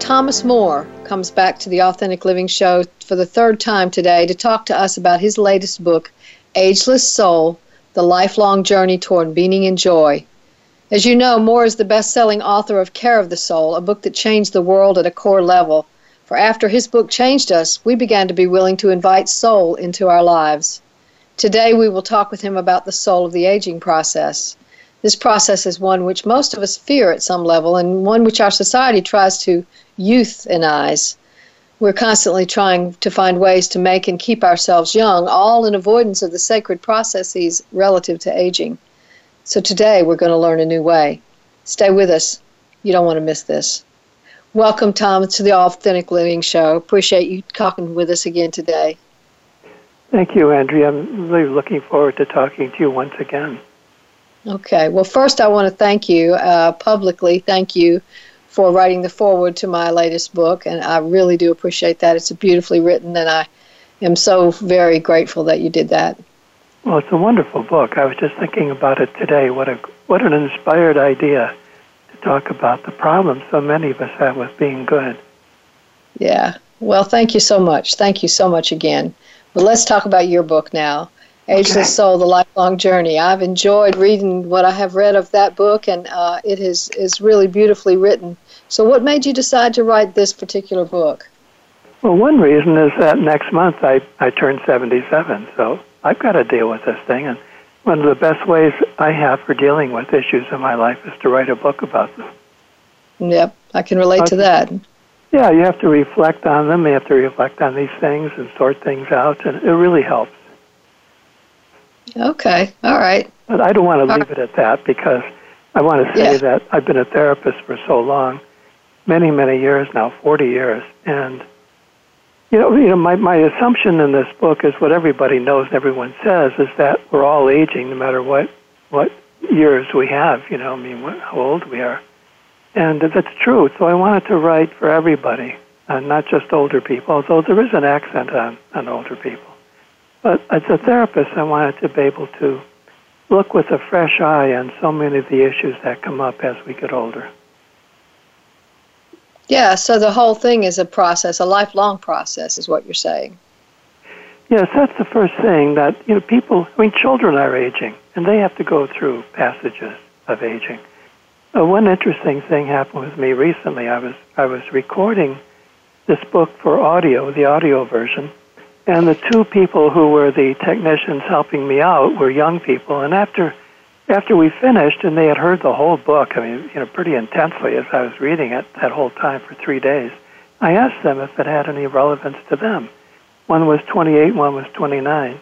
Thomas Moore comes back to the Authentic Living Show for the third time today to talk to us about his latest book, Ageless Soul The Lifelong Journey Toward Meaning and Joy. As you know, Moore is the best selling author of Care of the Soul, a book that changed the world at a core level. For after his book changed us, we began to be willing to invite soul into our lives. Today, we will talk with him about the soul of the aging process. This process is one which most of us fear at some level and one which our society tries to youth-enize. We're constantly trying to find ways to make and keep ourselves young, all in avoidance of the sacred processes relative to aging. So today we're going to learn a new way. Stay with us. You don't want to miss this. Welcome, Tom, to the Authentic Living Show. Appreciate you talking with us again today. Thank you, Andrea. I'm really looking forward to talking to you once again. Okay. Well, first, I want to thank you uh, publicly. Thank you for writing the foreword to my latest book, and I really do appreciate that. It's beautifully written, and I am so very grateful that you did that. Well, it's a wonderful book. I was just thinking about it today. What a what an inspired idea to talk about the problems so many of us have with being good. Yeah. Well, thank you so much. Thank you so much again. But let's talk about your book now. Ageless. Soul: The Lifelong Journey. I've enjoyed reading what I have read of that book, and uh, it is is really beautifully written. So, what made you decide to write this particular book? Well, one reason is that next month I I turn 77, so I've got to deal with this thing, and one of the best ways I have for dealing with issues in my life is to write a book about them. Yep, I can relate okay. to that. Yeah, you have to reflect on them. You have to reflect on these things and sort things out, and it really helps. Okay, all right. But I don't want to leave it at that because I want to say yeah. that I've been a therapist for so long, many, many years now, 40 years, and you know, you know, my, my assumption in this book is what everybody knows and everyone says is that we're all aging no matter what what years we have. You know, I mean, what, how old we are, and that's true. So I wanted to write for everybody, uh, not just older people. Although there is an accent on on older people. But as a therapist, I wanted to be able to look with a fresh eye on so many of the issues that come up as we get older. Yeah, so the whole thing is a process, a lifelong process, is what you're saying. Yes, that's the first thing that, you know, people, I mean, children are aging, and they have to go through passages of aging. Uh, one interesting thing happened with me recently. I was, I was recording this book for audio, the audio version, and the two people who were the technicians helping me out were young people. And after after we finished, and they had heard the whole book, I mean, you know, pretty intensely as I was reading it that whole time for three days, I asked them if it had any relevance to them. One was 28, one was 29.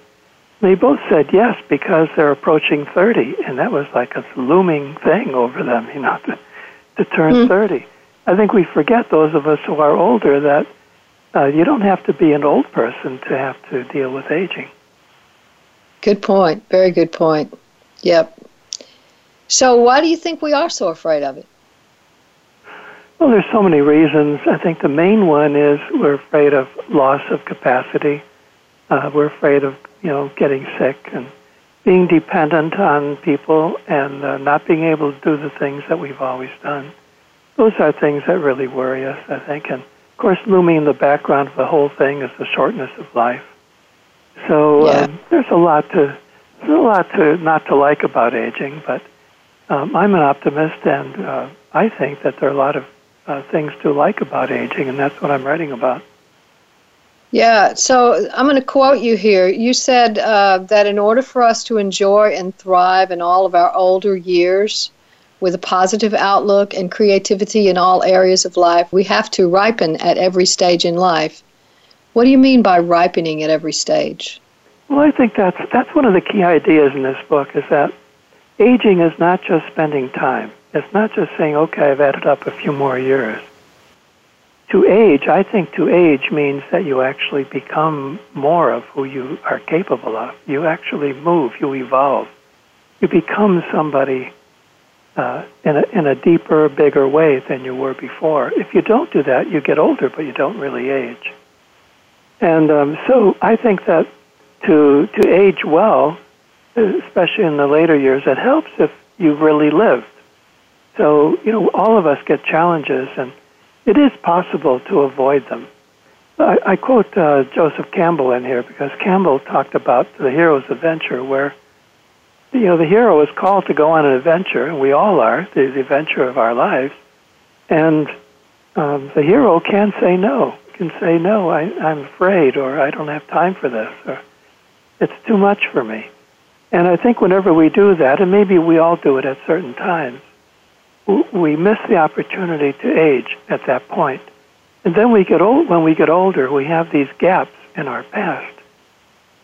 They both said yes because they're approaching 30, and that was like a looming thing over them, you know, to, to turn mm. 30. I think we forget those of us who are older that uh, you don't have to be an old person to have to deal with aging. Good point. Very good point. Yep. So, why do you think we are so afraid of it? Well, there's so many reasons. I think the main one is we're afraid of loss of capacity. Uh, we're afraid of you know getting sick and being dependent on people and uh, not being able to do the things that we've always done. Those are things that really worry us, I think, and of course, looming in the background of the whole thing is the shortness of life. So yeah. um, there's a lot to there's a lot to not to like about aging, but um, I'm an optimist, and uh, I think that there are a lot of uh, things to like about aging, and that's what I'm writing about. Yeah, so I'm going to quote you here. You said uh, that in order for us to enjoy and thrive in all of our older years, with a positive outlook and creativity in all areas of life, we have to ripen at every stage in life. What do you mean by ripening at every stage? Well, I think that's that's one of the key ideas in this book is that aging is not just spending time. It's not just saying, "Okay, I've added up a few more years." to age, I think to age means that you actually become more of who you are capable of. You actually move, you evolve. You become somebody uh, in, a, in a deeper, bigger way than you were before. If you don't do that, you get older, but you don't really age. And um, so I think that to, to age well, especially in the later years, it helps if you've really lived. So, you know, all of us get challenges, and it is possible to avoid them. I, I quote uh, Joseph Campbell in here because Campbell talked about the hero's adventure, where you know the hero is called to go on an adventure, and we all are the adventure of our lives, and um, the hero can say no, can say no, I, I'm afraid, or I don't have time for this, or it's too much for me. And I think whenever we do that, and maybe we all do it at certain times, we miss the opportunity to age at that point. And then we get old, when we get older, we have these gaps in our past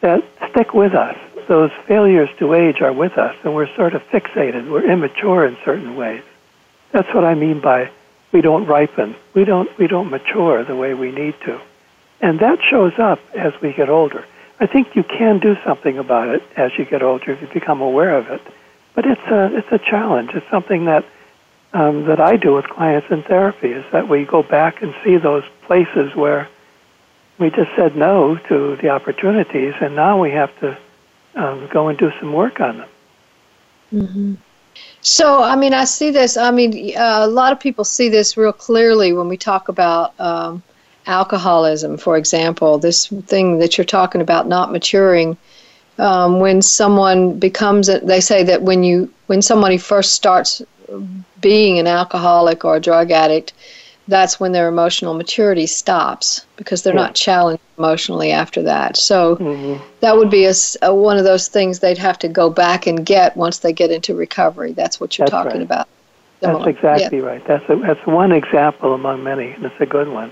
that stick with us. Those failures to age are with us, and we're sort of fixated. We're immature in certain ways. That's what I mean by we don't ripen. We don't, we don't mature the way we need to. And that shows up as we get older. I think you can do something about it as you get older if you become aware of it. But it's a, it's a challenge. It's something that um, that I do with clients in therapy is that we go back and see those places where we just said no to the opportunities, and now we have to um, go and do some work on them. Mm-hmm. So, I mean, I see this. I mean, uh, a lot of people see this real clearly when we talk about um, alcoholism, for example. This thing that you're talking about, not maturing. Um, when someone becomes, a, they say that when you, when somebody first starts being an alcoholic or a drug addict, that's when their emotional maturity stops because they're yeah. not challenged emotionally after that. So mm-hmm. that would be a, a, one of those things they'd have to go back and get once they get into recovery. That's what you're that's talking right. about. That's exactly yeah. right. That's a, that's one example among many, and it's a good one.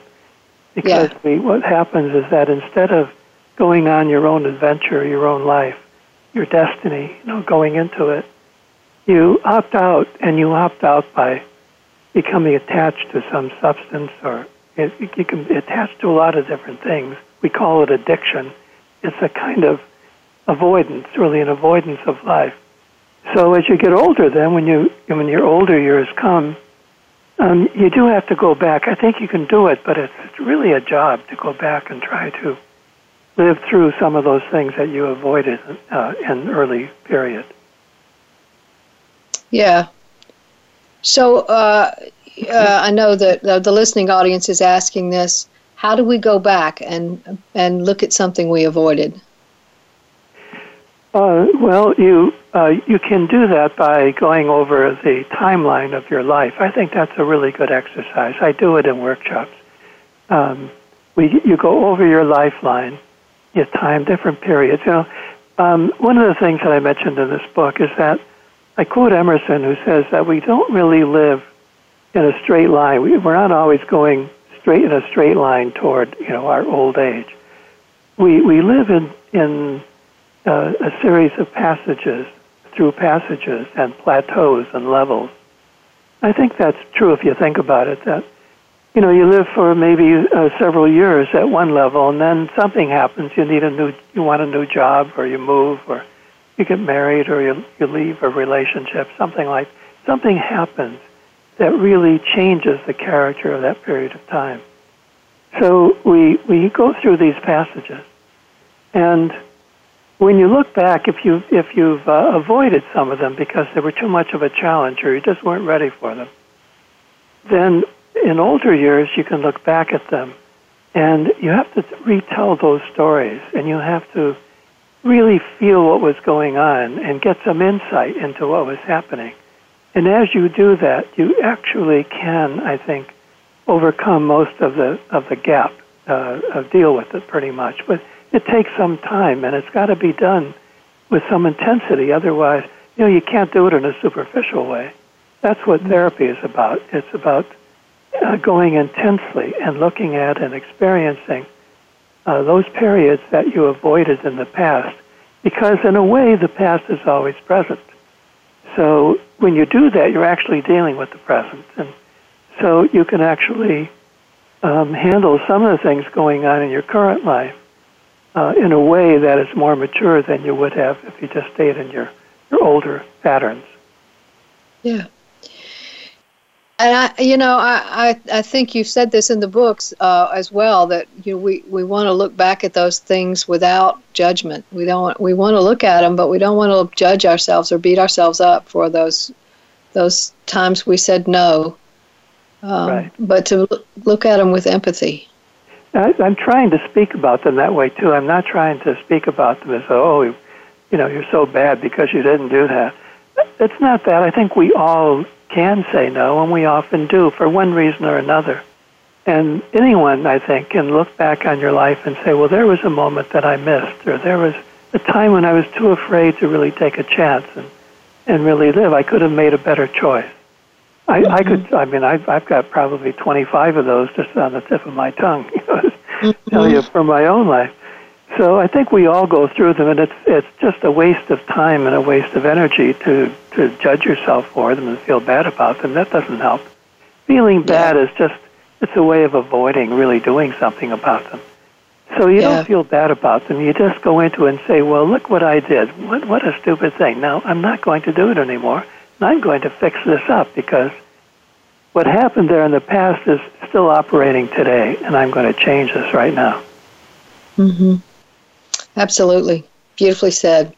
Because yeah. we, what happens is that instead of going on your own adventure, your own life, your destiny, you know, going into it, you opt out, and you opt out by becoming attached to some substance, or it, you can be attached to a lot of different things. We call it addiction. It's a kind of avoidance, really an avoidance of life. So as you get older, then when you when your older years come, um, you do have to go back. I think you can do it, but it's really a job to go back and try to live through some of those things that you avoided uh, in early period. Yeah. So uh, uh, I know that the, listening audience is asking this. How do we go back and and look at something we avoided? Uh, well, you uh, you can do that by going over the timeline of your life. I think that's a really good exercise. I do it in workshops. Um, we you go over your lifeline, you time different periods. You know, um, one of the things that I mentioned in this book is that I quote Emerson, who says that we don't really live in a straight line. We, we're not always going straight in a straight line toward you know our old age. We we live in in uh, a series of passages through passages and plateaus and levels. I think that's true if you think about it. That you know you live for maybe uh, several years at one level, and then something happens. You need a new, you want a new job, or you move, or you get married or you, you leave a relationship, something like something happens that really changes the character of that period of time. So we we go through these passages, and when you look back, if you if you've uh, avoided some of them because they were too much of a challenge or you just weren't ready for them, then in older years you can look back at them, and you have to retell those stories, and you have to really feel what was going on and get some insight into what was happening. And as you do that, you actually can, I think, overcome most of the of the gap, uh, of deal with it pretty much. But it takes some time, and it's got to be done with some intensity. Otherwise, you know, you can't do it in a superficial way. That's what therapy is about. It's about uh, going intensely and looking at and experiencing uh, those periods that you avoided in the past, because in a way the past is always present. So when you do that, you're actually dealing with the present, and so you can actually um, handle some of the things going on in your current life uh, in a way that is more mature than you would have if you just stayed in your, your older patterns. Yeah. And I, you know, I, I, I think you've said this in the books uh, as well that you know we, we want to look back at those things without judgment. We don't want, we want to look at them, but we don't want to judge ourselves or beat ourselves up for those those times we said no. Um, right. But to look at them with empathy. I, I'm trying to speak about them that way too. I'm not trying to speak about them as oh, you know, you're so bad because you didn't do that. It's not that. I think we all can say no, and we often do for one reason or another. And anyone, I think, can look back on your life and say, well, there was a moment that I missed, or there was a time when I was too afraid to really take a chance and, and really live. I could have made a better choice. I, mm-hmm. I could, I mean, I've, I've got probably 25 of those just on the tip of my tongue, you know, mm-hmm. tell you from my own life. So I think we all go through them, and it's it's just a waste of time and a waste of energy to to judge yourself for them and feel bad about them. That doesn't help. Feeling bad yeah. is just it's a way of avoiding really doing something about them. So you yeah. don't feel bad about them. You just go into it and say, "Well, look what I did. What what a stupid thing. Now I'm not going to do it anymore. And I'm going to fix this up because what happened there in the past is still operating today, and I'm going to change this right now." Mhm. Absolutely. Beautifully said.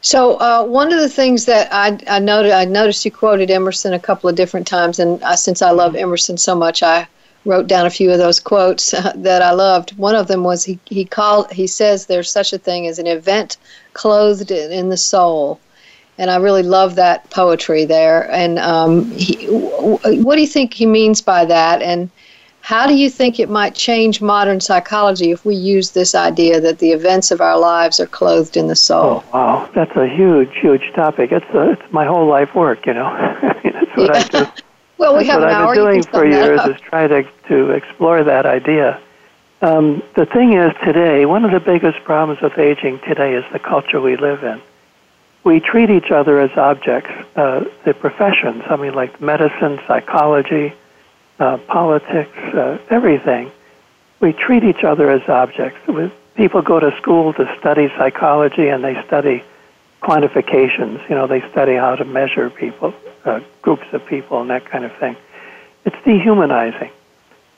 So uh, one of the things that I, I noted, I noticed you quoted Emerson a couple of different times, and I, since I love Emerson so much, I wrote down a few of those quotes uh, that I loved. One of them was he he called he says there's such a thing as an event clothed in the soul, and I really love that poetry there. And um, he, what do you think he means by that? And how do you think it might change modern psychology if we use this idea that the events of our lives are clothed in the soul? Oh, wow, that's a huge, huge topic. It's, a, it's my whole life work, you know. that's what yeah. I do. well, we that's have what an I've hour. been doing for years is try to, to explore that idea. Um, the thing is, today, one of the biggest problems with aging today is the culture we live in. We treat each other as objects. Uh, the professions, I mean, like medicine, psychology, uh, politics, uh, everything. We treat each other as objects. People go to school to study psychology and they study quantifications. You know, they study how to measure people, uh, groups of people, and that kind of thing. It's dehumanizing.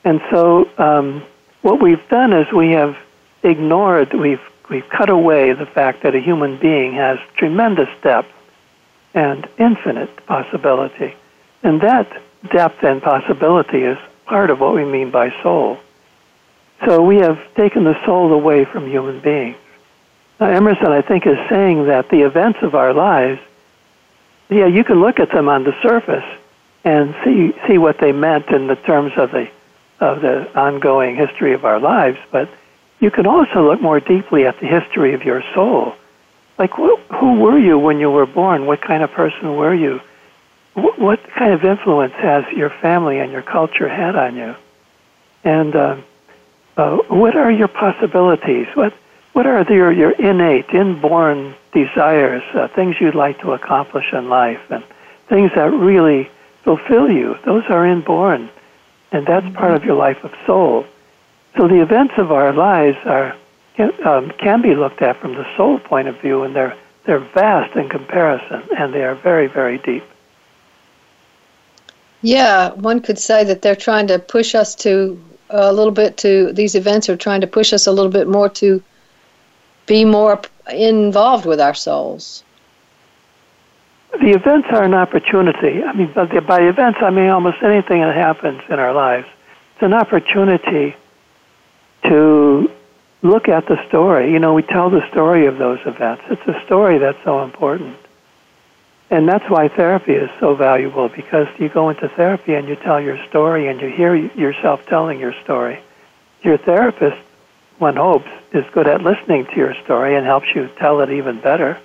And so, um, what we've done is we have ignored, we've we've cut away the fact that a human being has tremendous depth and infinite possibility, and that depth and possibility is part of what we mean by soul. So we have taken the soul away from human beings. Now, Emerson, I think, is saying that the events of our lives, yeah, you can look at them on the surface and see see what they meant in the terms of the of the ongoing history of our lives, but you can also look more deeply at the history of your soul. Like, wh- who were you when you were born? What kind of person were you? What kind of influence has your family and your culture had on you? And uh, uh, what are your possibilities? What what are your your innate, inborn desires, uh, things you'd like to accomplish in life, and things that really fulfill you? Those are inborn, and that's part of your life of soul. So the events of our lives are can, um, can be looked at from the soul point of view, and they're they're vast in comparison, and they are very very deep. Yeah, one could say that they're trying to push us to uh, a little bit to these events are trying to push us a little bit more to be more involved with our souls. The events are an opportunity. I mean, by, by events, I mean almost anything that happens in our lives. It's an opportunity to look at the story. You know, we tell the story of those events. It's a story that's so important. And that's why therapy is so valuable because you go into therapy and you tell your story and you hear yourself telling your story. Your therapist, one hopes, is good at listening to your story and helps you tell it even better.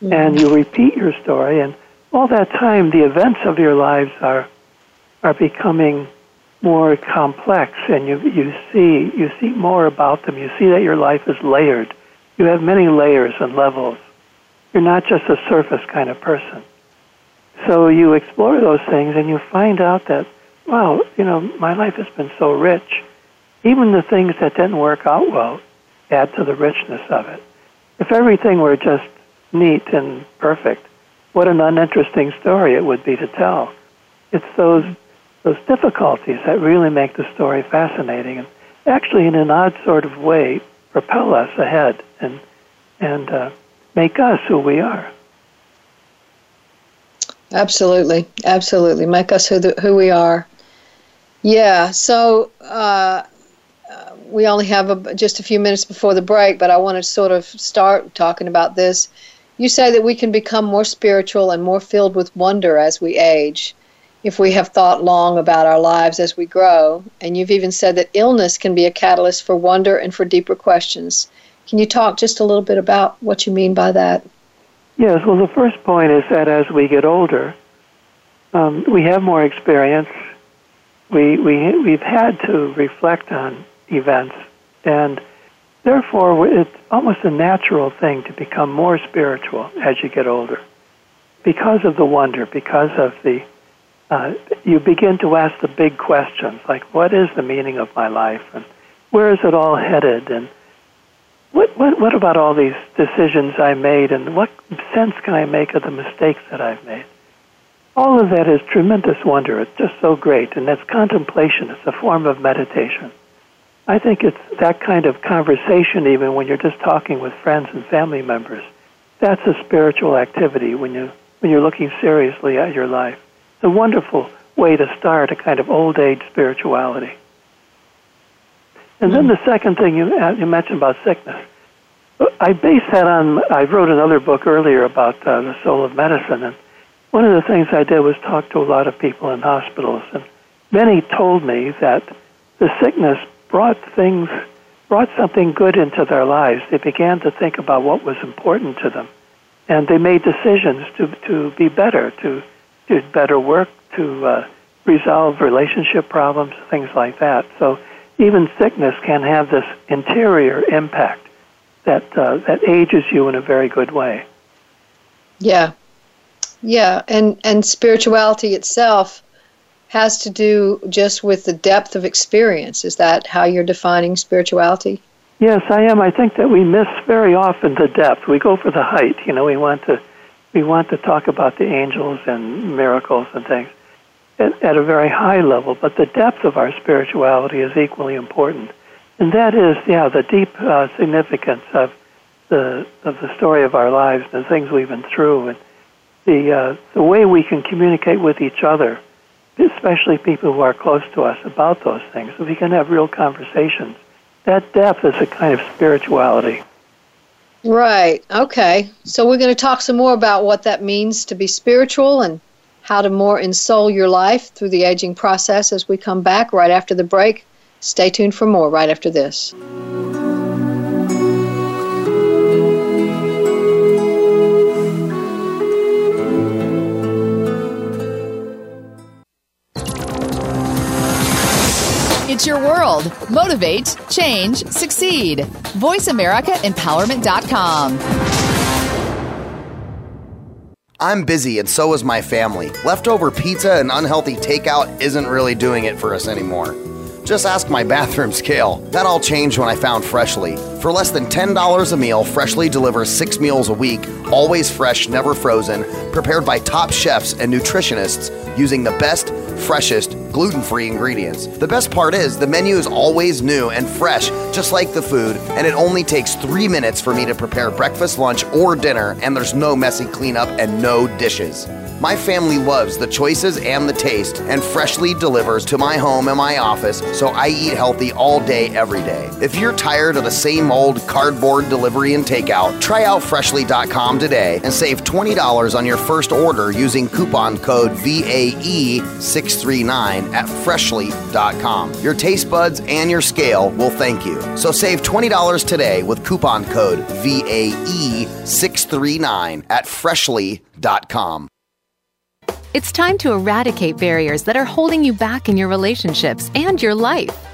Mm-hmm. And you repeat your story, and all that time, the events of your lives are are becoming more complex, and you you see you see more about them. You see that your life is layered. You have many layers and levels you're not just a surface kind of person. So you explore those things and you find out that wow, you know, my life has been so rich. Even the things that didn't work out well add to the richness of it. If everything were just neat and perfect, what an uninteresting story it would be to tell. It's those those difficulties that really make the story fascinating and actually in an odd sort of way propel us ahead and and uh, make us who we are. Absolutely, absolutely, make us who the, who we are. Yeah. So uh, we only have a, just a few minutes before the break, but I want to sort of start talking about this. You say that we can become more spiritual and more filled with wonder as we age if we have thought long about our lives as we grow. And you've even said that illness can be a catalyst for wonder and for deeper questions. Can you talk just a little bit about what you mean by that? Yes, well, the first point is that as we get older, um, we have more experience. We, we, we've had to reflect on events, and therefore it's almost a natural thing to become more spiritual as you get older because of the wonder, because of the uh, you begin to ask the big questions like what is the meaning of my life and where is it all headed and what, what, what about all these decisions I made and what sense can I make of the mistakes that I've made? All of that is tremendous wonder. It's just so great. And that's contemplation. It's a form of meditation. I think it's that kind of conversation, even when you're just talking with friends and family members. That's a spiritual activity when, you, when you're looking seriously at your life. It's a wonderful way to start a kind of old age spirituality. And then the second thing you, uh, you mentioned about sickness, I base that on, I wrote another book earlier about uh, the soul of medicine, and one of the things I did was talk to a lot of people in hospitals, and many told me that the sickness brought things, brought something good into their lives. They began to think about what was important to them, and they made decisions to, to be better, to do better work, to uh, resolve relationship problems, things like that. So even sickness can have this interior impact that uh, that ages you in a very good way. Yeah, yeah, and and spirituality itself has to do just with the depth of experience. Is that how you're defining spirituality? Yes, I am. I think that we miss very often the depth. We go for the height. You know, we want to we want to talk about the angels and miracles and things at, at a very high level, but the depth of our spirituality is equally important. And that is, yeah, the deep uh, significance of the of the story of our lives, the things we've been through, and the uh, the way we can communicate with each other, especially people who are close to us, about those things. So we can have real conversations. That depth is a kind of spirituality. Right. Okay. So we're going to talk some more about what that means to be spiritual and how to more ensoul your life through the aging process as we come back right after the break. Stay tuned for more right after this. It's your world. Motivate, change, succeed. VoiceAmericaEmpowerment.com. I'm busy and so is my family. Leftover pizza and unhealthy takeout isn't really doing it for us anymore. Just ask my bathroom scale. That all changed when I found Freshly. For less than $10 a meal, Freshly delivers six meals a week, always fresh, never frozen, prepared by top chefs and nutritionists using the best, freshest, gluten free ingredients. The best part is the menu is always new and fresh, just like the food, and it only takes three minutes for me to prepare breakfast, lunch, or dinner, and there's no messy cleanup and no dishes. My family loves the choices and the taste, and Freshly delivers to my home and my office, so I eat healthy all day, every day. If you're tired of the same old cardboard delivery and takeout, try out Freshly.com today and save $20 on your first order using coupon code VAE639 at Freshly.com. Your taste buds and your scale will thank you. So save $20 today with coupon code VAE639 at Freshly.com. It's time to eradicate barriers that are holding you back in your relationships and your life.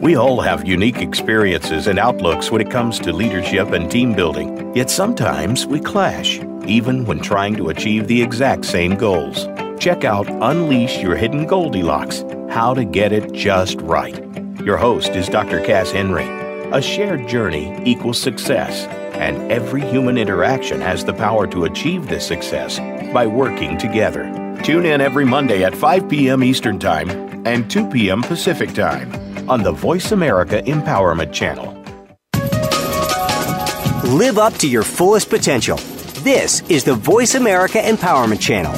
We all have unique experiences and outlooks when it comes to leadership and team building, yet sometimes we clash, even when trying to achieve the exact same goals. Check out Unleash Your Hidden Goldilocks How to Get It Just Right. Your host is Dr. Cass Henry. A shared journey equals success, and every human interaction has the power to achieve this success by working together. Tune in every Monday at 5 p.m. Eastern Time and 2 p.m. Pacific Time on the Voice America Empowerment Channel. Live up to your fullest potential. This is the Voice America Empowerment Channel.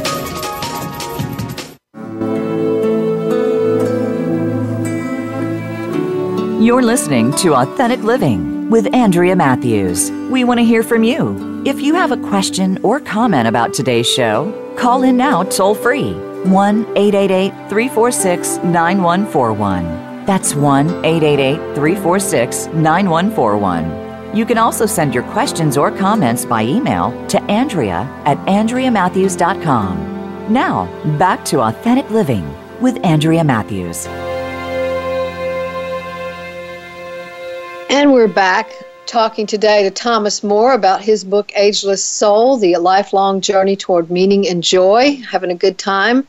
You're listening to Authentic Living with Andrea Matthews. We want to hear from you. If you have a question or comment about today's show, call in now toll free 1 888 346 9141. That's 1 888 346 9141. You can also send your questions or comments by email to Andrea at AndreaMatthews.com. Now, back to Authentic Living with Andrea Matthews. And we're back talking today to Thomas Moore about his book Ageless Soul: The Lifelong Journey Toward Meaning and Joy. Having a good time.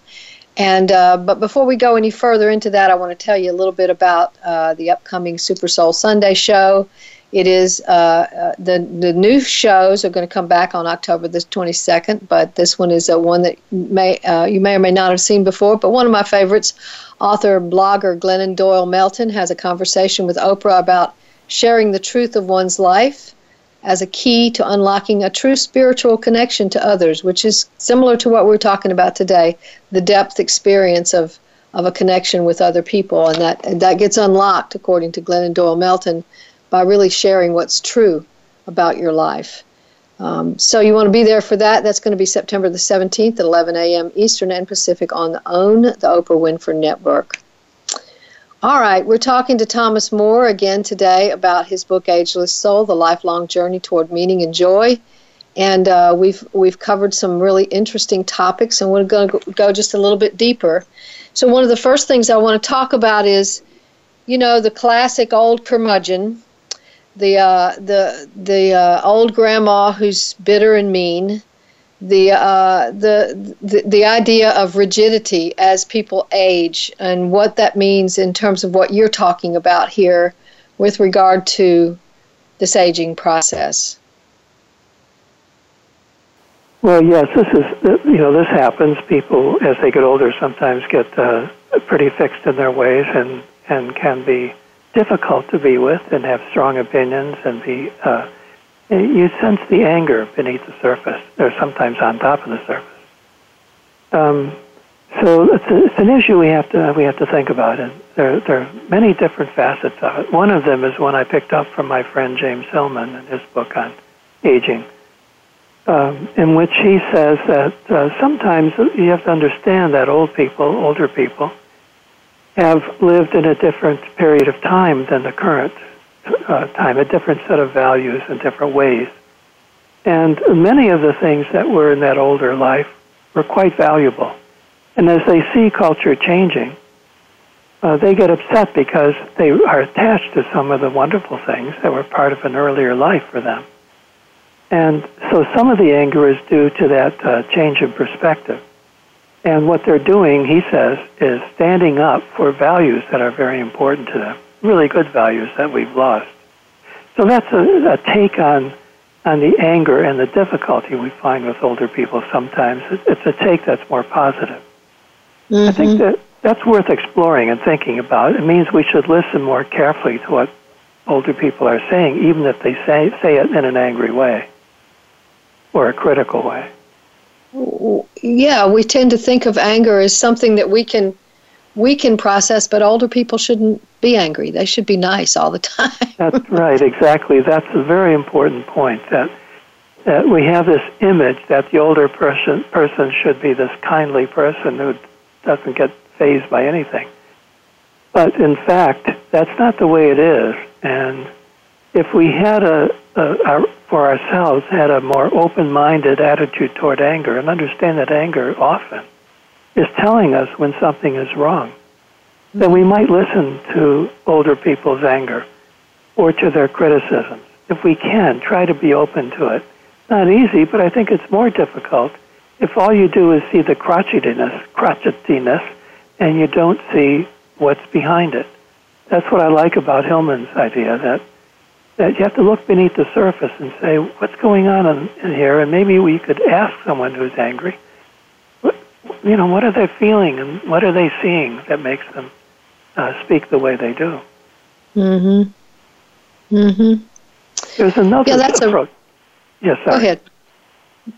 And uh, but before we go any further into that, I want to tell you a little bit about uh, the upcoming Super Soul Sunday show. It is uh, uh the the new shows are going to come back on October the 22nd, but this one is a one that may uh, you may or may not have seen before. But one of my favorites, author blogger Glennon Doyle Melton has a conversation with Oprah about sharing the truth of one's life as a key to unlocking a true spiritual connection to others, which is similar to what we're talking about today the depth experience of, of a connection with other people. And that, and that gets unlocked, according to Glennon Doyle Melton, by really sharing what's true about your life. Um, so you want to be there for that. That's going to be September the 17th at 11 a.m. Eastern and Pacific on the OWN, the Oprah Winfrey Network. All right, we're talking to Thomas Moore again today about his book Ageless Soul: The Lifelong Journey Toward Meaning and Joy. And uh, we've we've covered some really interesting topics, and we're going to go just a little bit deeper. So one of the first things I want to talk about is, you know, the classic old curmudgeon, the uh, the the uh, old grandma who's bitter and mean, the, uh, the, the the idea of rigidity as people age and what that means in terms of what you're talking about here with regard to this aging process. Well, yes, this is you know this happens. People as they get older sometimes get uh, pretty fixed in their ways and and can be difficult to be with and have strong opinions and be uh, you sense the anger beneath the surface, or sometimes on top of the surface. Um, so it's, a, it's, an issue we have to we have to think about, and there, there are many different facets of it. One of them is one I picked up from my friend James Hillman in his book on aging, um, in which he says that uh, sometimes you have to understand that old people, older people, have lived in a different period of time than the current uh, time, a different set of values in different ways. And many of the things that were in that older life were quite valuable. And as they see culture changing, uh, they get upset because they are attached to some of the wonderful things that were part of an earlier life for them. And so some of the anger is due to that uh, change in perspective. And what they're doing, he says, is standing up for values that are very important to them really good values that we've lost. So that's a, a take on on the anger and the difficulty we find with older people sometimes. It's a take that's more positive. Mm-hmm. I think mm-hmm. that that's worth exploring and thinking about. It means we should listen more carefully to what older people are saying, even if they say, say it in an angry way or a critical way. Yeah, we tend to think of anger as something that we can we can process, but older people shouldn't be angry. They should be nice all the time. That's right, exactly. That's a very important point that that we have this image that the older person person should be this kindly person who doesn't get fazed by anything. But in fact, that's not the way it is. And if we had a, a, a for ourselves had a more open-minded attitude toward anger and understand that anger often is telling us when something is wrong, then we might listen to older people's anger or to their criticisms. If we can, try to be open to it. Not easy, but I think it's more difficult if all you do is see the crotchetiness, crotchetiness, and you don't see what's behind it. That's what I like about Hillman's idea that that you have to look beneath the surface and say what's going on in, in here, and maybe we could ask someone who's angry, you know, what are they feeling and what are they seeing that makes them uh, speak the way they do. Mm-hmm. Mm-hmm. There's another Yeah, that's a- approach. Yes, Go ahead.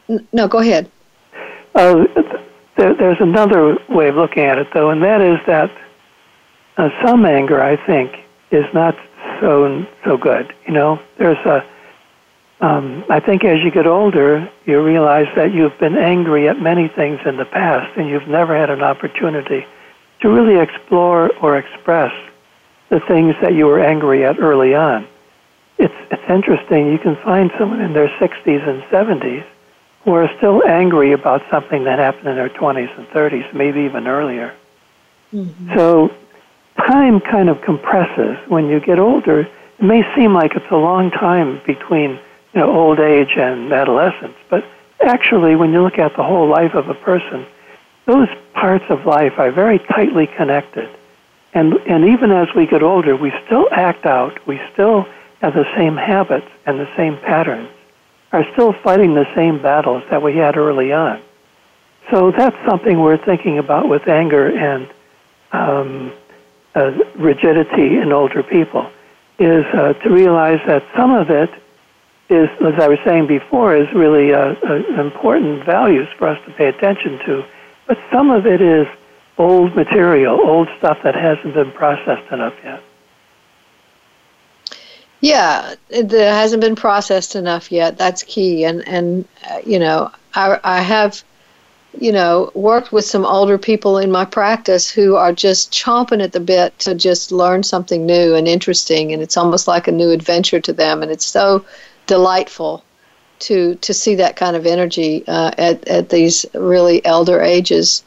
N- No, go ahead. Uh, there, there's another way of looking at it, though, and that is that uh, some anger, I think, is not so so good. You know, there's a. Um, I think as you get older, you realize that you've been angry at many things in the past, and you've never had an opportunity to really explore or express the things that you were angry at early on. It's it's interesting. You can find someone in their 60s and 70s who are still angry about something that happened in their 20s and 30s, maybe even earlier. So time kind of compresses. When you get older, it may seem like it's a long time between you know old age and adolescence, but actually, when you look at the whole life of a person, those parts of life are very tightly connected. And and even as we get older, we still act out. We still have the same habits and the same patterns. Are still fighting the same battles that we had early on. So that's something we're thinking about with anger and um, uh, rigidity in older people is uh, to realize that some of it is, as I was saying before, is really important values for us to pay attention to, but some of it is old material, old stuff that hasn't been processed enough yet. Yeah, it, hasn't been processed enough yet. That's key. And and uh, you know, I I have, you know, worked with some older people in my practice who are just chomping at the bit to just learn something new and interesting, and it's almost like a new adventure to them, and it's so delightful to to see that kind of energy uh, at at these really elder ages.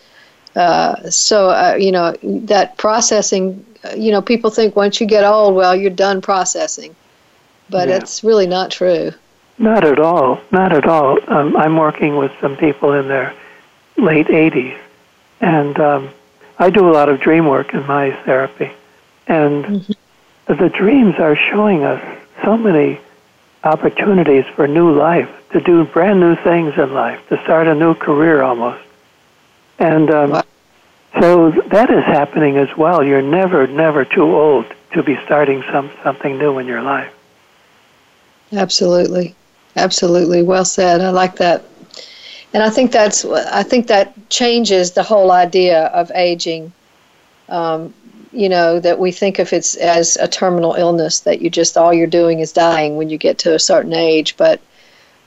Uh, so uh, you know that processing. You know, people think once you get old, well, you're done processing, but Yeah. it's really not true. Not at all. Not at all. Um, I'm working with some people in their late 80s, and um, I do a lot of dream work in my therapy. And the dreams are showing us so many opportunities for new life, to do brand new things in life, to start a new career almost. And um, so that is happening as well. You're never, never too old to be starting some something new in your life. Absolutely, absolutely. Well said. I like that, and I think that's I think that changes the whole idea of aging. Um, you know that we think of it as a terminal illness that you just all you're doing is dying when you get to a certain age, but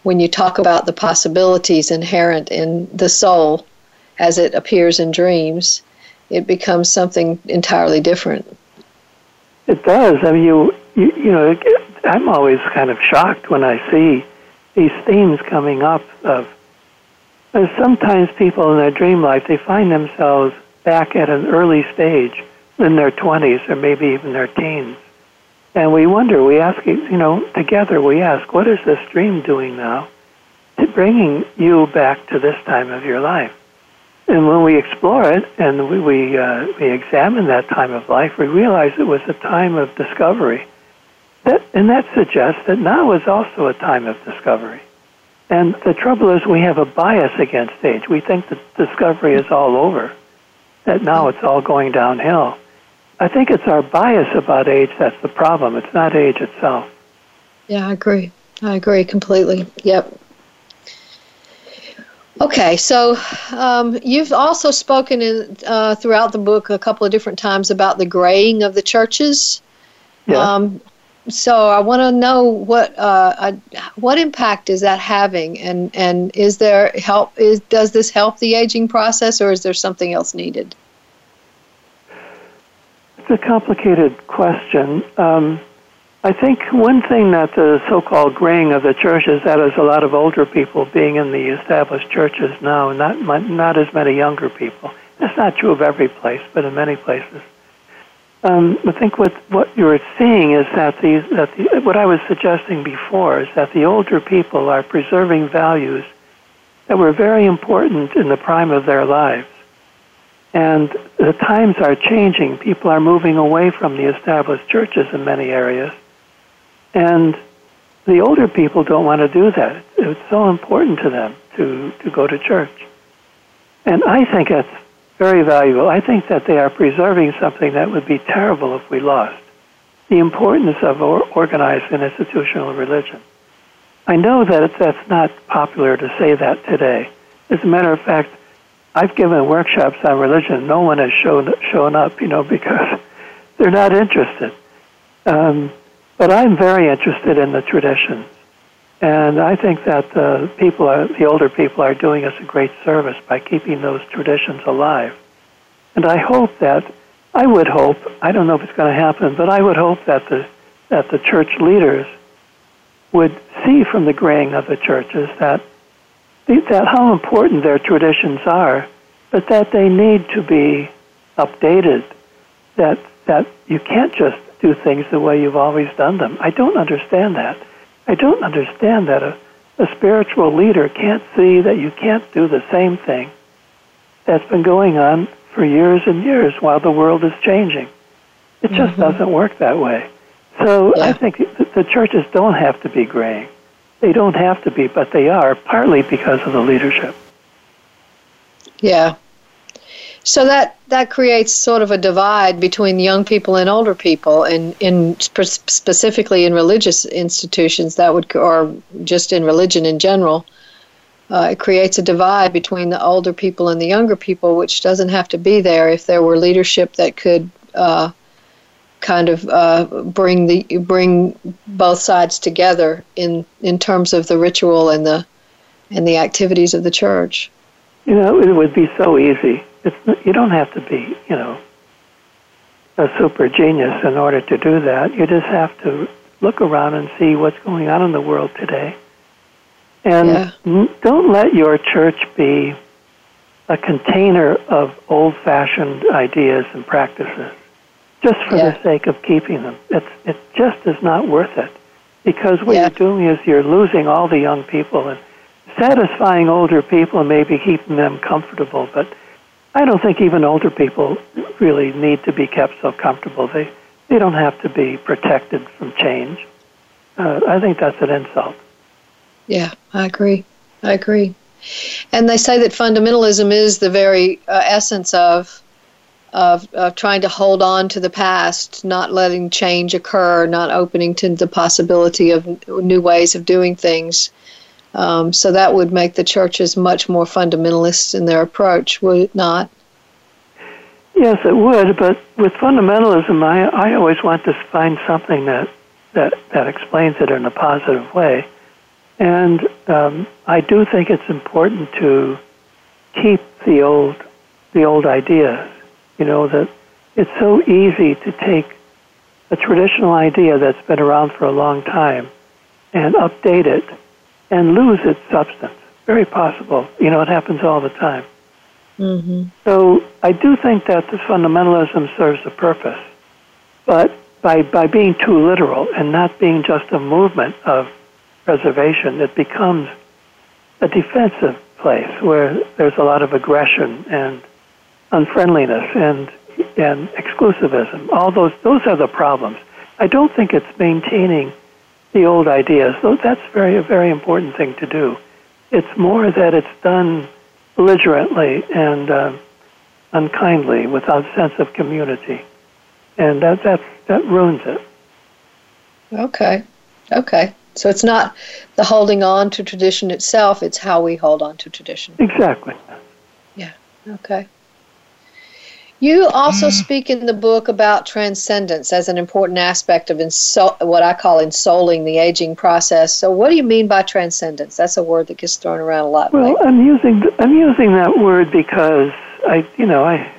when you talk about the possibilities inherent in the soul as it appears in dreams, it becomes something entirely different. It does. I mean, you you, you know i'm always kind of shocked when I see these themes coming up of. Sometimes people in their dream life they find themselves back at an early stage in their 20s or maybe even their teens, and we wonder. We ask, you know, together we ask, what is this dream doing now, bringing you back to this time of your life? And when we explore it and we we, uh, we examine that time of life, we realize it was a time of discovery. That, and that suggests that now is also a time of discovery. And the trouble is, we have a bias against age. We think that discovery is all over, that now it's all going downhill. I think it's our bias about age that's the problem. It's not age itself. Yeah, I agree. I agree completely. Yep. Okay, so um, you've also spoken in, uh, throughout the book a couple of different times about the graying of the churches. Yeah. Um, so I want to know what uh, uh, what impact is that having, and and is there help? Is does this help the aging process, or is there something else needed? It's a complicated question. Um, I think one thing that the so-called graying of the church is that there's a lot of older people being in the established churches now, not not as many younger people. That's not true of every place, but in many places. Um, I think what what you're seeing is that these that the, what I was suggesting before is that the older people are preserving values that were very important in the prime of their lives, and the times are changing. People are moving away from the established churches in many areas, and the older people don't want to do that. It's so important to them to to go to church, and I think that's very valuable. I think that they are preserving something that would be terrible if we lost the importance of organized and institutional religion. I know that that's not popular to say that today. As a matter of fact, I've given workshops on religion. No one has shown shown up, you know, because they're not interested. Um, but I'm very interested in the traditions, and I think that the people, are, the older people, are doing us a great service by keeping those traditions alive. And I hope that, I would hope, I don't know if it's going to happen, but I would hope that the that the church leaders would see from the graying of the churches that that how important their traditions are, but that they need to be updated. That that you can't just do things the way you've always done them. I don't understand that. I don't understand that a, a spiritual leader can't see that you can't do the same thing that's been going on for years and years while the world is changing. It just mm-hmm. doesn't work that way. So yeah. I think the churches don't have to be graying. They don't have to be, but they are, partly because of the leadership. Yeah. So that that creates sort of a divide between young people and older people, and in specifically in religious institutions that would, or just in religion in general, uh, it creates a divide between the older people and the younger people, which doesn't have to be there if there were leadership that could uh, kind of uh, bring the bring both sides together in in terms of the ritual and the and the activities of the church. You know, it would be so easy it's, you don't have to be, you know, a super genius in order to do that. You just have to look around and see what's going on in the world today. And yeah. don't let your church be a container of old fashioned ideas and practices just for yeah. the sake of keeping them. It's, it just is not worth it. Because what yeah. you're doing is you're losing all the young people and satisfying older people and maybe keeping them comfortable, but I don't think even older people really need to be kept so comfortable. They they don't have to be protected from change. Uh, I think that's an insult. Yeah, I agree. I agree. And they say that fundamentalism is the very uh, essence of, of of trying to hold on to the past, not letting change occur, not opening to the possibility of new ways of doing things. Um, so that would make the churches much more fundamentalist in their approach, would it not? Yes, it would. But with fundamentalism, I, I always want to find something that, that, that explains it in a positive way. And um, I do think it's important to keep the old, the old ideas. You know that it's so easy to take a traditional idea that's been around for a long time and update it and lose its substance. Very possible. You know, it happens all the time. Mm-hmm. So I do think that the fundamentalism serves a purpose, but by by being too literal and not being just a movement of preservation, it becomes a defensive place where there's a lot of aggression and unfriendliness and and exclusivism. All those those are the problems. I don't think it's maintaining the old ideas. So that's very a very important thing to do. It's more that it's done belligerently and uh, unkindly, without a sense of community, and that that that ruins it. Okay, okay. So it's not the holding on to tradition itself, it's how we hold on to tradition. Exactly. Yeah, okay. You also speak in the book about transcendence as an important aspect of insol- what I call ensouling the aging process. So, what do you mean by transcendence? That's a word that gets thrown around a lot. Well, lately. I'm using I'm using that word because I, you know, I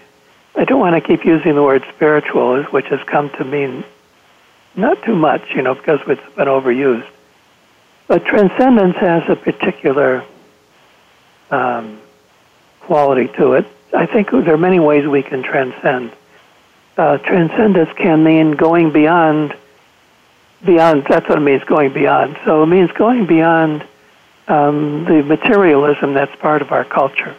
I don't want to keep using the word spiritual, which has come to mean not too much, you know, because it's been overused. But transcendence has a particular um, quality to it. I think there are many ways we can transcend. Uh, transcendence can mean going beyond. Beyond. That's what it means. Going beyond. So it means going beyond um, the materialism that's part of our culture.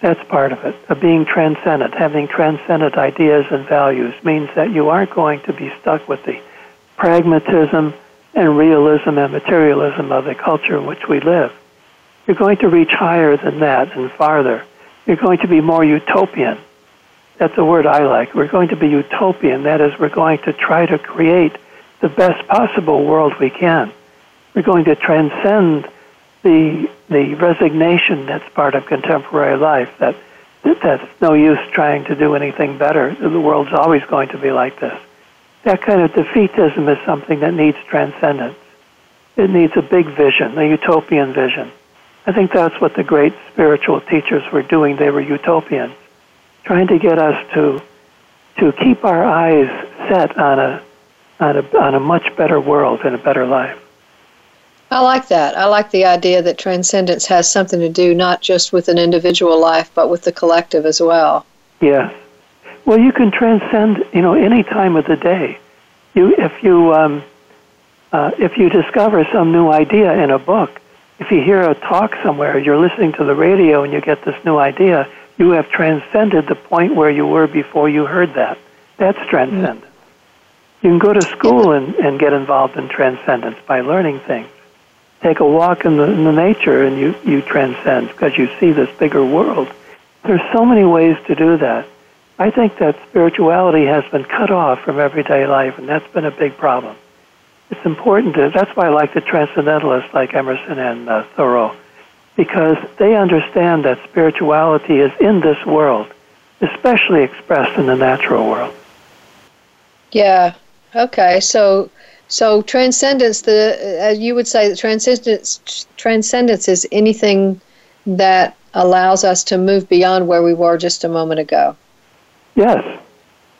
That's part of it. Of being transcendent, having transcendent ideas and values means that you aren't going to be stuck with the pragmatism and realism and materialism of the culture in which we live. You're going to reach higher than that and farther. You're going to be more utopian. That's a word I like. We're going to be utopian. That is, we're going to try to create the best possible world we can. We're going to transcend the the resignation that's part of contemporary life. That, that that's no use trying to do anything better. The world's always going to be like this. That kind of defeatism is something that needs transcendence. It needs a big vision, a utopian vision. I think that's what the great spiritual teachers were doing. They were utopians, trying to get us to to keep our eyes set on a on a on a much better world and a better life. I like that. I like the idea that transcendence has something to do not just with an individual life, but with the collective as well. Yes. Well, you can transcend, you know, any time of the day. You, if you, um, uh, if you discover some new idea in a book, if you hear a talk somewhere, you're listening to the radio and you get this new idea, you have transcended the point where you were before you heard that. That's transcendence. Mm. You can go to school and, and get involved in transcendence by learning things. Take a walk in the, in the nature and you, you transcend because you see this bigger world. There's so many ways to do that. I think that spirituality has been cut off from everyday life, and that's been a big problem. It's important to, that's why I like the transcendentalists like Emerson and uh, Thoreau, because they understand that spirituality is in this world, especially expressed in the natural world. Yeah. Okay. So, so transcendence. The as you would say, that transcendence. Transcendence is anything that allows us to move beyond where we were just a moment ago. Yes.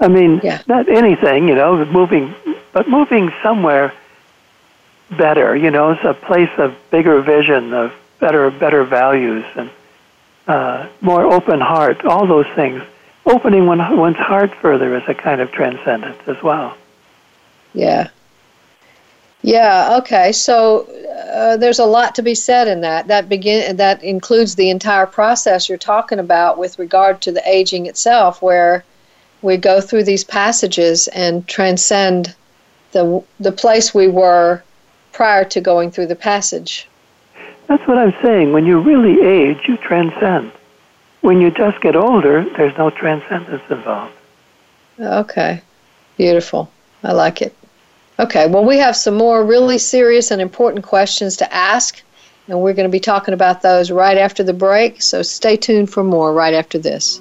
I mean, Yeah. not anything, you know, moving, but moving somewhere better, you know, it's a place of bigger vision, of better, better values, and uh, more open heart, all those things. Opening one, one's heart further is a kind of transcendence as well. Yeah. Yeah. Okay. So uh, there's a lot to be said in that. That begin that includes the entire process you're talking about with regard to the aging itself, where we go through these passages and transcend the the place we were prior to going through the passage. That's what I'm saying. When you really age, you transcend. When you just get older, there's no transcendence involved. Okay. Beautiful. I like it. Okay, well, we have some more really serious and important questions to ask, and we're going to be talking about those right after the break, so stay tuned for more right after this.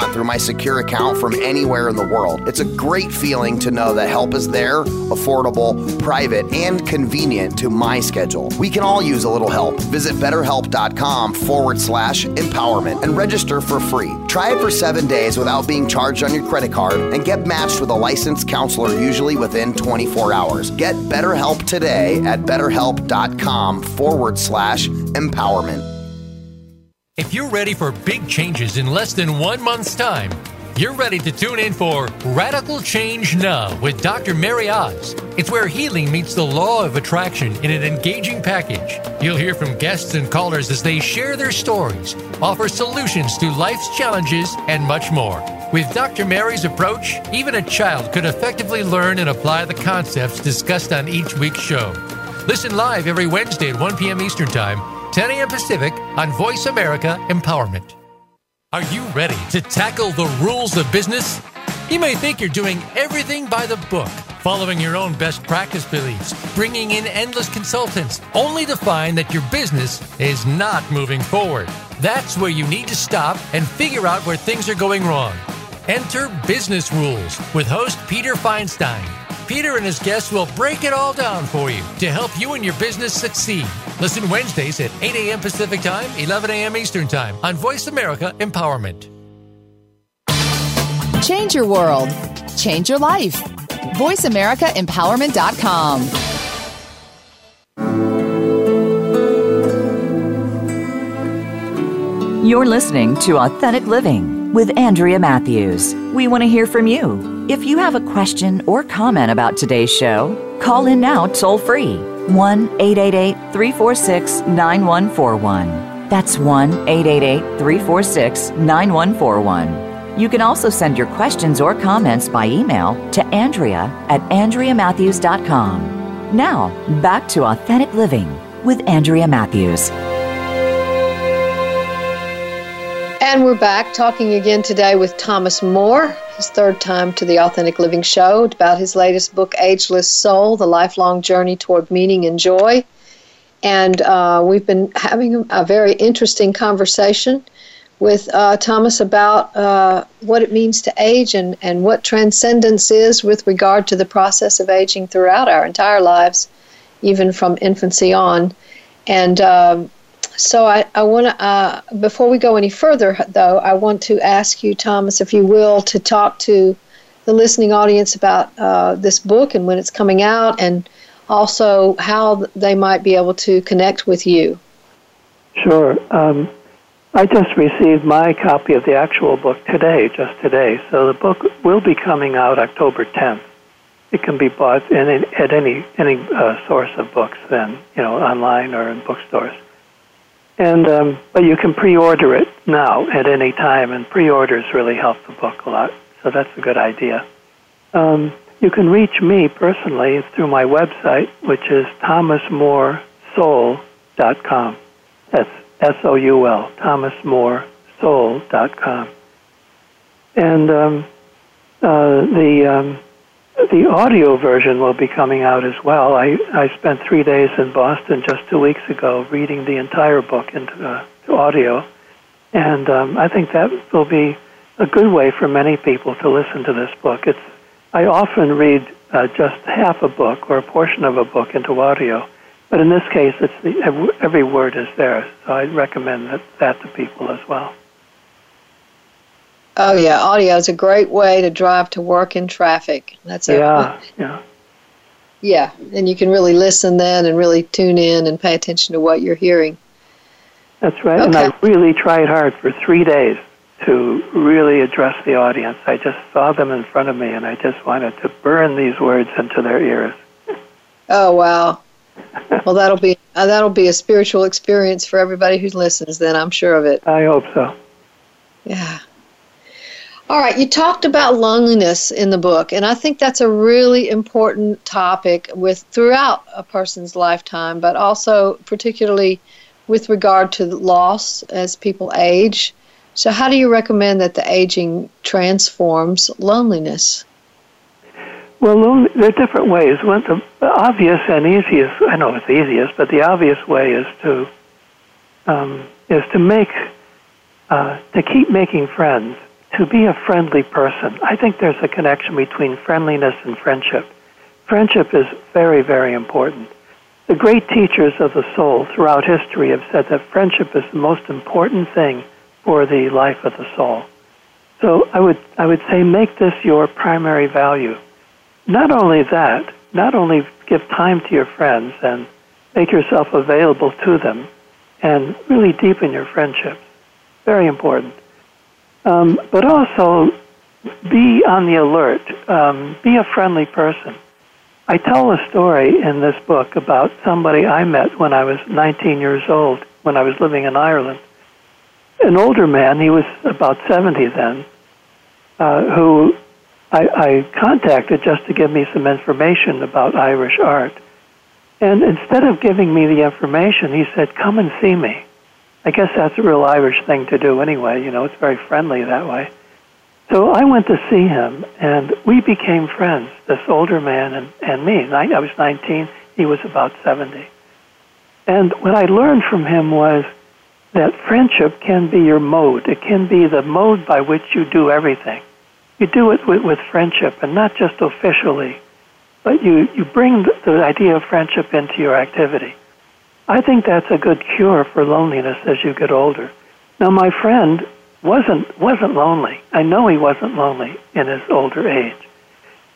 want through my secure account from anywhere in the world. It's a great feeling to know that help is there, affordable, private, and convenient to my schedule. We can all use a little help. Visit betterhelp.com forward slash empowerment and register for free. Try it for seven days without being charged on your credit card and get matched with a licensed counselor usually within 24 hours. Get BetterHelp today at betterhelp.com forward slash empowerment. If you're ready for big changes in less than one month's time, you're ready to tune in for Radical Change Now with Dr. Mary Oz. It's where healing meets the law of attraction in an engaging package. You'll hear from guests and callers as they share their stories, offer solutions to life's challenges, and much more. With Dr. Mary's approach, even a child could effectively learn and apply the concepts discussed on each week's show. Listen live every Wednesday at 1 p.m. Eastern Time 10 a.m. Pacific on Voice America Empowerment. Are you ready to tackle the rules of business? You may think you're doing everything by the book, following your own best practice beliefs, bringing in endless consultants, only to find that your business is not moving forward. That's where you need to stop and figure out where things are going wrong. Enter Business Rules with host Peter Feinstein. Peter and his guests will break it all down for you to help you and your business succeed. Listen Wednesdays at 8 a.m. Pacific Time, 11 a.m. Eastern Time on Voice America Empowerment. Change your world. Change your life. VoiceAmericaEmpowerment.com. You're listening to Authentic Living with Andrea Matthews. We want to hear from you. If you have a question or comment about today's show, call in now toll free 1 888 346 9141. That's 1 888 346 9141. You can also send your questions or comments by email to Andrea at AndreaMatthews.com. Now, back to Authentic Living with Andrea Matthews. And we're back talking again today with Thomas Moore, his third time to the Authentic Living Show, about his latest book, Ageless Soul The Lifelong Journey Toward Meaning and Joy. And uh, we've been having a very interesting conversation with uh, Thomas about uh, what it means to age and, and what transcendence is with regard to the process of aging throughout our entire lives, even from infancy on. And um, so I, I want to, uh, before we go any further, though, I want to ask you, Thomas, if you will, to talk to the listening audience about uh, this book and when it's coming out, and also how they might be able to connect with you. Sure. Um, I just received my copy of the actual book today, just today. So the book will be coming out October 10th. It can be bought in, at any any uh, source of books, then you know, online or in bookstores. And um, but you can pre-order it now at any time, and pre-orders really help the book a lot. So that's a good idea. Um, you can reach me personally through my website, which is thomasmooresoul.com. That's S-O-U-L, thomasmooresoul.com. And um, uh, the um, the audio version will be coming out as well. I, I spent three days in Boston just two weeks ago reading the entire book into uh, audio, and um, I think that will be a good way for many people to listen to this book. It's I often read uh, just half a book or a portion of a book into audio, but in this case, it's the, every, word is there. So I recommend that, that to people as well. Oh yeah, audio is a great way to drive to work in traffic. That's a, yeah, yeah, yeah, and you can really listen then and really tune in and pay attention to what you're hearing. That's right. Okay. And I really tried hard for three days to really address the audience. I just saw them in front of me, and I just wanted to burn these words into their ears. Oh wow! well, that'll be uh, that'll be a spiritual experience for everybody who listens. Then I'm sure of it. I hope so. Yeah. All right, you talked about loneliness in the book, and I think that's a really important topic with throughout a person's lifetime, but also particularly with regard to loss as people age. So, how do you recommend that the aging transforms loneliness? Well, there are different ways. One, the obvious and easiest, I know it's the easiest, but the obvious way is to um, is to make uh, to keep making friends to be a friendly person. I think there's a connection between friendliness and friendship. Friendship is very, very important. The great teachers of the soul throughout history have said that friendship is the most important thing for the life of the soul. So I would, I would say make this your primary value. Not only that, not only give time to your friends and make yourself available to them and really deepen your friendships. Very important. Um, but also be on the alert. Um, be a friendly person. I tell a story in this book about somebody I met when I was 19 years old, when I was living in Ireland. An older man, he was about 70 then, uh, who I, I contacted just to give me some information about Irish art. And instead of giving me the information, he said, Come and see me. I guess that's a real Irish thing to do anyway. You know, it's very friendly that way. So I went to see him, and we became friends, this older man and, and me. I was 19, he was about 70. And what I learned from him was that friendship can be your mode. It can be the mode by which you do everything. You do it with, with friendship, and not just officially, but you, you bring the, the idea of friendship into your activity. I think that's a good cure for loneliness as you get older. Now, my friend wasn't wasn't lonely. I know he wasn't lonely in his older age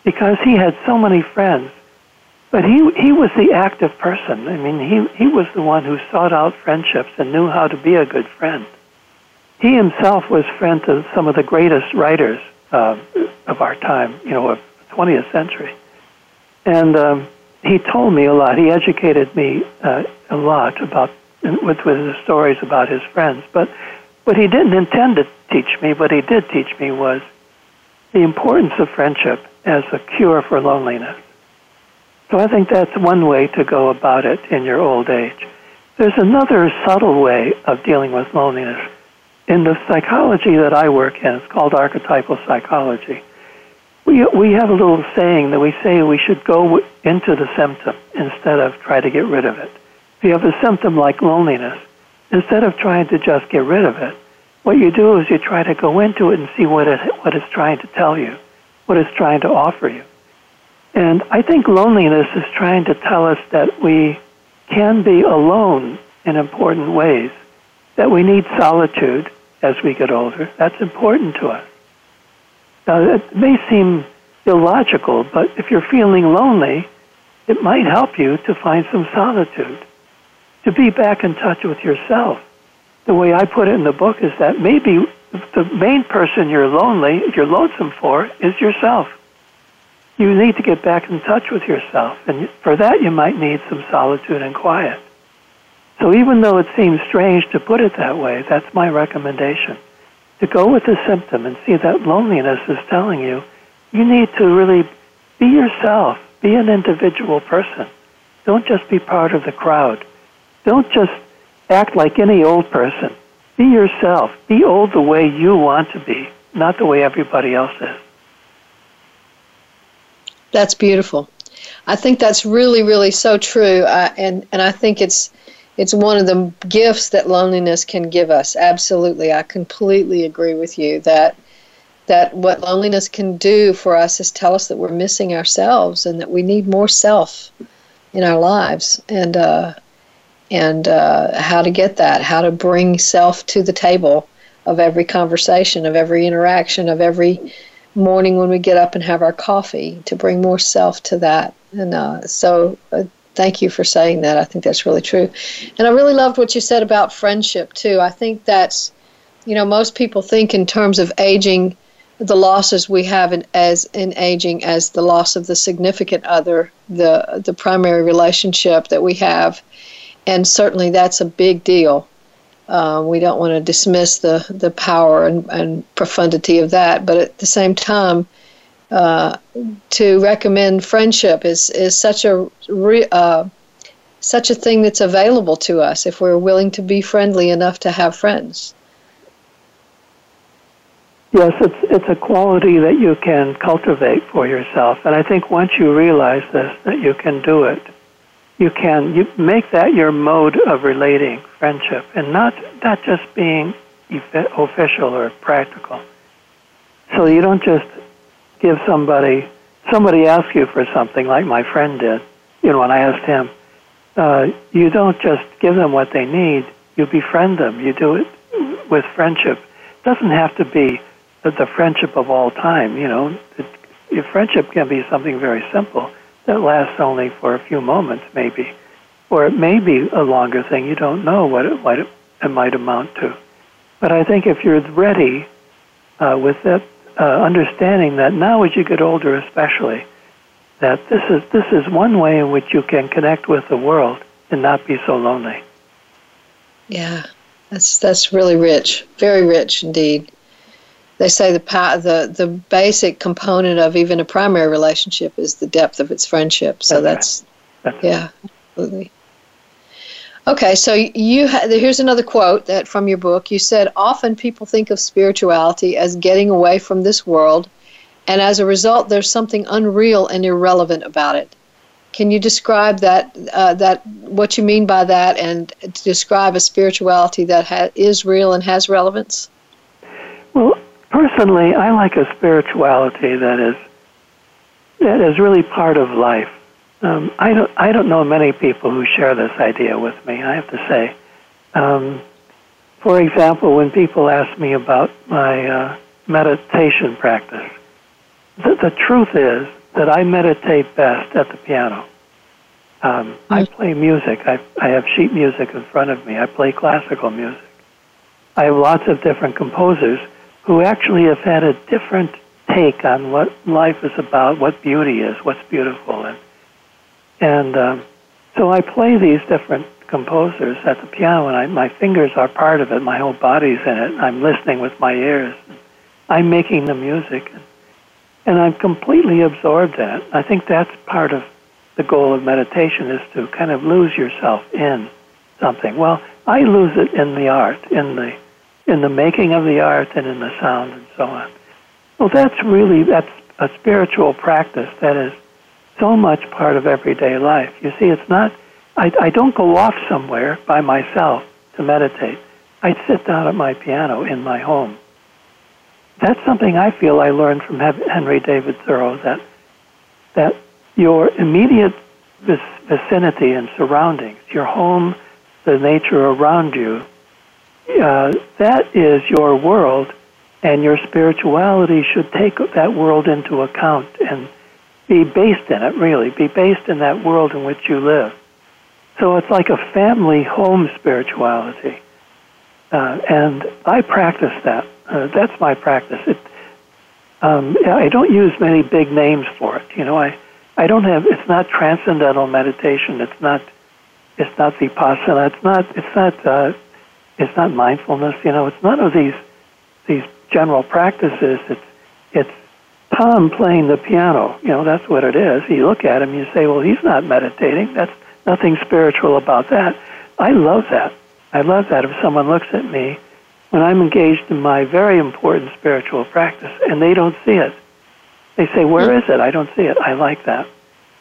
because he had so many friends. But he he was the active person. I mean, he he was the one who sought out friendships and knew how to be a good friend. He himself was friend to some of the greatest writers uh, of our time, you know, of the 20th century. And um, he told me a lot. He educated me uh, a lot about with with his stories about his friends. But what he didn't intend to teach me, what he did teach me was the importance of friendship as a cure for loneliness. So I think that's one way to go about it in your old age. There's another subtle way of dealing with loneliness. In the psychology that I work in, it's called archetypal psychology we, we have a little saying that we say we should go into the symptom instead of try to get rid of it. If you have a symptom like loneliness, instead of trying to just get rid of it, what you do is you try to go into it and see what it what it's trying to tell you, what it's trying to offer you. And I think loneliness is trying to tell us that we can be alone in important ways, that we need solitude as we get older. That's important to us. Now, it may seem illogical, but if you're feeling lonely, it might help you to find some solitude, to be back in touch with yourself. The way I put it in the book is that maybe the main person you're lonely, you're lonesome for, is yourself. You need to get back in touch with yourself, and for that you might need some solitude and quiet. So even though it seems strange to put it that way, that's my recommendation to go with the symptom and see that loneliness is telling you you need to really be yourself, be an individual person. Don't just be part of the crowd. Don't just act like any old person. Be yourself. Be old the way you want to be, not the way everybody else is. That's beautiful. I think that's really, really so true, uh, and and I think it's it's one of the gifts that loneliness can give us. Absolutely, I completely agree with you that that what loneliness can do for us is tell us that we're missing ourselves and that we need more self in our lives and uh, and uh, how to get that, how to bring self to the table of every conversation, of every interaction, of every morning when we get up and have our coffee, to bring more self to that. And uh, so uh, thank you for saying that. I think that's really true. And I really loved what you said about friendship, too. I think that's, you know, most people think in terms of aging, the losses we have in, as in aging as the loss of the significant other, the the primary relationship that we have, and certainly that's a big deal. Uh, we don't want to dismiss the the power and, and profundity of that, but at the same time, uh, to recommend friendship is is such a re, uh, such a thing that's available to us if we're willing to be friendly enough to have friends. Yes, it's it's a quality that you can cultivate for yourself, and I think once you realize this, that you can do it, you can you make that your mode of relating friendship, and not not just being official or practical So you don't just give somebody, somebody asks you for something like my friend did, you know, when I asked him, uh, you don't just give them what they need, you befriend them. You do it with friendship. It doesn't have to be the, friendship of all time, you know. It, your friendship can be something very simple that lasts only for a few moments, maybe. Or it may be a longer thing. You don't know what it, what it, it might amount to. But I think if you're ready uh, with that uh, understanding that now as you get older especially, that this is, this is one way in which you can connect with the world and not be so lonely. Yeah, that's, that's really rich, very rich indeed they say the the the basic component of even a primary relationship is the depth of its friendship. So that's, that's, that's yeah, absolutely. Okay, so you ha- here's another quote that from your book. You said often people think of spirituality as getting away from this world, and as a result, there's something unreal and irrelevant about it. Can you describe that uh, that what you mean by that, and describe a spirituality that ha- is real and has relevance? Well, personally, I like a spirituality that is that is really part of life. Um, I don't I don't know many people who share this idea with me. I have to say. Um, for example, when people ask me about my uh, meditation practice, the, the truth is that I meditate best at the piano. Um, I mm. play music. I, I have sheet music in front of me. I play classical music. I have lots of different composers who actually have had a different take on what life is about, what beauty is, what's beautiful, and and um, so I play these different composers at the piano, and I, my fingers are part of it. My whole body's in it. I'm listening with my ears. I'm making the music, and I'm completely absorbed in it. I think that's part of the goal of meditation is to kind of lose yourself in something. Well, I lose it in the art, in the in the making of the art and in the sound and so on. Well, that's really that's a spiritual practice that is so much part of everyday life. You see, it's not. I, I don't go off somewhere by myself to meditate. I sit down at my piano in my home. That's something I feel I learned from Henry David Thoreau that that your immediate vicinity and surroundings, your home, the nature around you, uh, that is your world, and your spirituality should take that world into account and be based in it, really, be based in that world in which you live. So it's like a family home spirituality. Uh, and I practice that. Uh, that's my practice. It, um, I don't use many big names for it. You know, I, I don't have. It's not transcendental meditation. It's not. It's not vipassana. It's not. It's not uh, it's not mindfulness. You know, it's none of these these general practices. It's it's Tom playing the piano. You know, that's what it is. You look at him, you say, well, he's not meditating. That's nothing spiritual about that. I love that. I love that if someone looks at me when I'm engaged in my very important spiritual practice and they don't see it. They say, where is it? I don't see it. I like that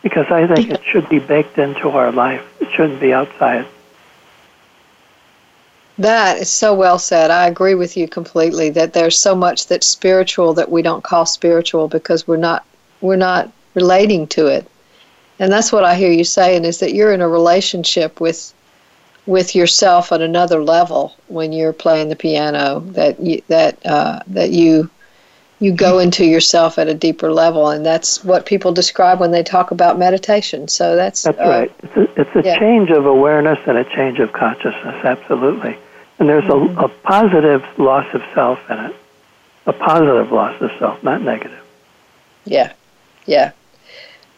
because I think it should be baked into our life. It shouldn't be outside. That is so well said. I agree with you completely that there's so much that's spiritual that we don't call spiritual because we're not we're not relating to it. And that's what I hear you saying is that you're in a relationship with with yourself at another level when you're playing the piano that you, that uh, that you you go into yourself at a deeper level and that's what people describe when they talk about meditation so that's that's uh, right it's a, it's a yeah. change of awareness and a change of consciousness absolutely and there's a, a positive loss of self in it. A positive loss of self, not negative. Yeah, yeah,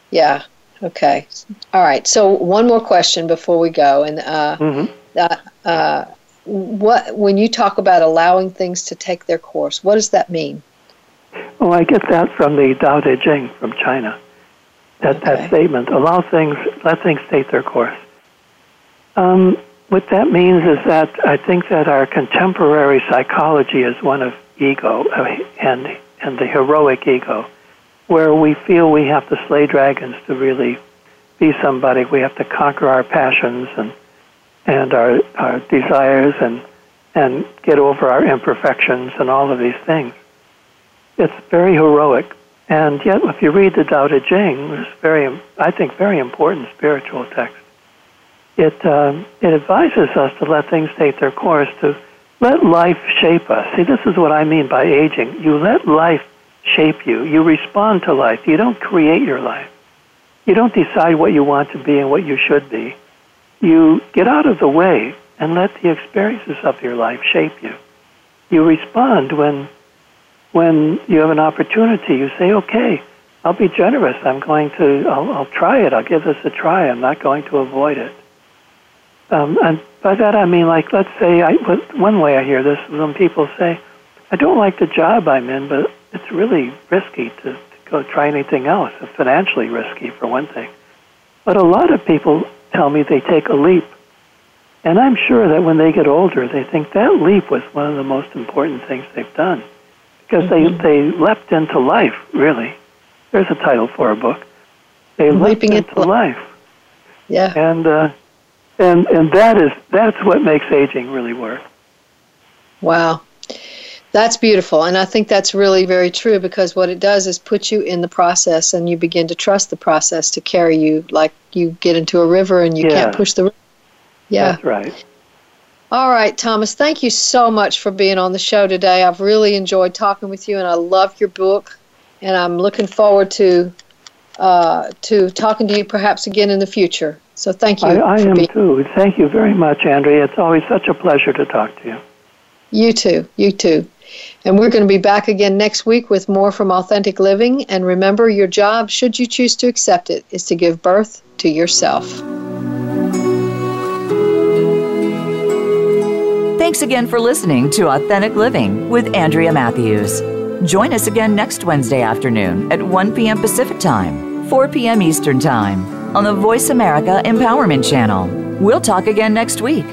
yeah. Okay. All right. So one more question before we go, and uh, mm-hmm. uh, uh, what when you talk about allowing things to take their course, what does that mean? Well, I get that from the Tao Te Ching from China. That okay. that statement: allow things, let things take their course. Um, what that means is that I think that our contemporary psychology is one of ego uh, and and the heroic ego, where we feel we have to slay dragons to really be somebody. We have to conquer our passions and and our our desires and and get over our imperfections and all of these things. it's very heroic. And yet, if you read the Tao Te Ching, it's very, I think, very important spiritual text. It um, it advises us to let things take their course, to let life shape us. See, this is what I mean by aging. You let life shape you. You respond to life. You don't create your life. You don't decide what you want to be and what you should be. You get out of the way and let the experiences of your life shape you. You respond when when you have an opportunity. You say, "Okay, I'll be generous. I'm going to. I'll, I'll try it. I'll give this a try. I'm not going to avoid it." Um, and by that I mean, like, let's say, I, one way I hear this is when people say, "I don't like the job I'm in, but it's really risky to, to go try anything else. It's financially risky, for one thing." But a lot of people tell me they take a leap and I'm sure that when they get older, they think that leap was one of the most important things they've done because mm-hmm. they, they leapt into life, really. There's a title for a book. They Leaping leapt into life. Yeah. And, uh, and, and that is, that's what makes aging really work. Wow. That's beautiful. And I think that's really very true because what it does is put you in the process and you begin to trust the process to carry you like you get into a river and you can't push the river yeah. That's right. All right, Thomas, thank you so much for being on the show today. I've really enjoyed talking with you, and I love your book, and I'm looking forward to uh, to talking to you perhaps again in the future. So thank you. I, I am being- too. Thank you very much, Andrea. It's always such a pleasure to talk to you. You too. You too. And we're going to be back again next week with more from Authentic Living. And remember, your job, should you choose to accept it, is to give birth to yourself. Thanks again for listening to Authentic Living with Andrea Matthews. Join us again next Wednesday afternoon at 1 p.m. Pacific Time, 4 p.m. Eastern Time on the Voice America Empowerment Channel. We'll talk again next week.